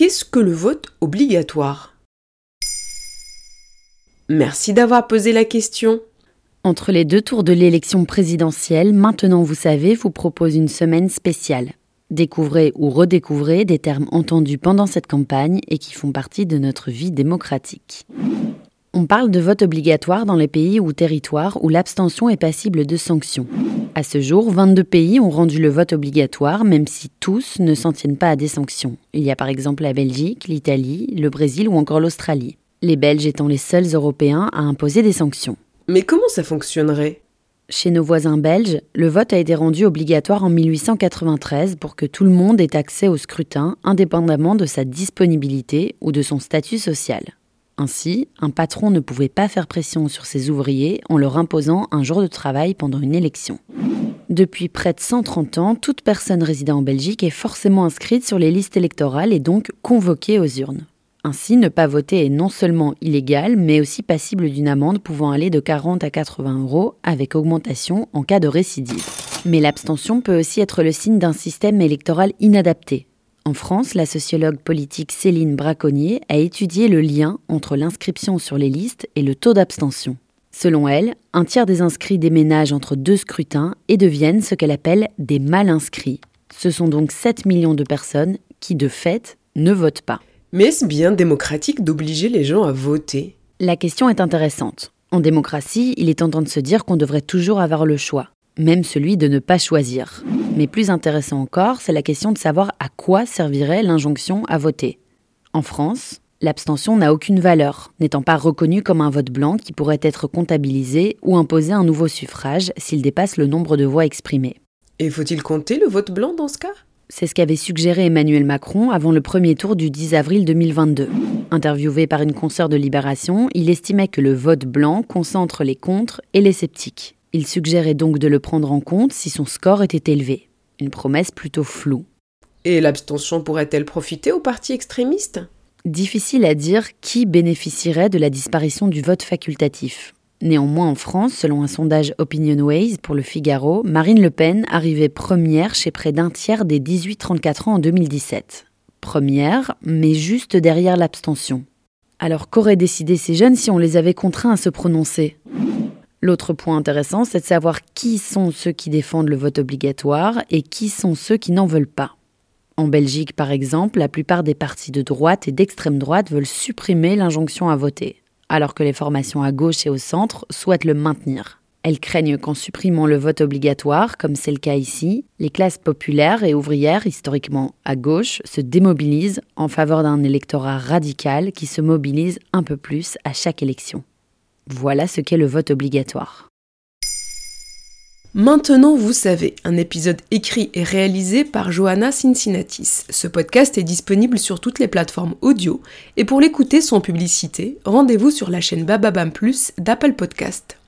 Qu'est-ce que le vote obligatoire? Merci d'avoir posé la question. Entre les deux tours de l'élection présidentielle, Maintenant vous savez vous propose une semaine spéciale. Découvrez ou redécouvrez des termes entendus pendant cette campagne et qui font partie de notre vie démocratique. On parle de vote obligatoire dans les pays ou territoires où l'abstention est passible de sanctions. À ce jour, 22 pays ont rendu le vote obligatoire, même si tous ne s'en tiennent pas à des sanctions. Il y a par exemple la Belgique, l'Italie, le Brésil ou encore l'Australie. Les Belges étant les seuls Européens à imposer des sanctions. Mais comment ça fonctionnerait? Chez nos voisins belges, le vote a été rendu obligatoire en 1893 pour que tout le monde ait accès au scrutin, indépendamment de sa disponibilité ou de son statut social. Ainsi, un patron ne pouvait pas faire pression sur ses ouvriers en leur imposant un jour de travail pendant une élection. Depuis près de 130 ans, toute personne résidant en Belgique est forcément inscrite sur les listes électorales et donc convoquée aux urnes. Ainsi, ne pas voter est non seulement illégal, mais aussi passible d'une amende pouvant aller de 40 à 80 euros, avec augmentation en cas de récidive. Mais l'abstention peut aussi être le signe d'un système électoral inadapté, en France, la sociologue politique Céline Braconnier a étudié le lien entre l'inscription sur les listes et le taux d'abstention. Selon elle, un tiers des inscrits déménagent entre deux scrutins et deviennent ce qu'elle appelle des mal inscrits. Ce sont donc 7 millions de personnes qui, de fait, ne votent pas. Mais est-ce bien démocratique d'obliger les gens à voter? La question est intéressante. En démocratie, il est tentant de se dire qu'on devrait toujours avoir le choix même celui de ne pas choisir. Mais plus intéressant encore, c'est la question de savoir à quoi servirait l'injonction à voter. En France, l'abstention n'a aucune valeur, n'étant pas reconnue comme un vote blanc qui pourrait être comptabilisé ou imposer un nouveau suffrage s'il dépasse le nombre de voix exprimées. Et faut-il compter le vote blanc dans ce cas? C'est ce qu'avait suggéré Emmanuel Macron avant le premier tour du 10 avril 2022. Interviewé par une consoeur de Libération, il estimait que le vote blanc concentre les contre et les sceptiques. Il suggérait donc de le prendre en compte si son score était élevé. Une promesse plutôt floue. Et l'abstention pourrait-elle profiter aux partis extrémistes Difficile à dire qui bénéficierait de la disparition du vote facultatif. Néanmoins, en France, selon un sondage OpinionWays pour le Figaro, Marine Le Pen arrivait première chez près d'un tiers des 18-34 ans en 2017. Première, mais juste derrière l'abstention. Alors qu'auraient décidé ces jeunes si on les avait contraints à se prononcer? L'autre point intéressant, c'est de savoir qui sont ceux qui défendent le vote obligatoire et qui sont ceux qui n'en veulent pas. En Belgique, par exemple, la plupart des partis de droite et d'extrême droite veulent supprimer l'injonction à voter, alors que les formations à gauche et au centre souhaitent le maintenir. Elles craignent qu'en supprimant le vote obligatoire, comme c'est le cas ici, les classes populaires et ouvrières, historiquement à gauche, se démobilisent en faveur d'un électorat radical qui se mobilise un peu plus à chaque élection. Voilà ce qu'est le vote obligatoire. Maintenant, vous savez, un épisode écrit et réalisé par Johanna Cincinnatis. Ce podcast est disponible sur toutes les plateformes audio et pour l'écouter sans publicité, rendez-vous sur la chaîne Bababam Plus d'Apple Podcast.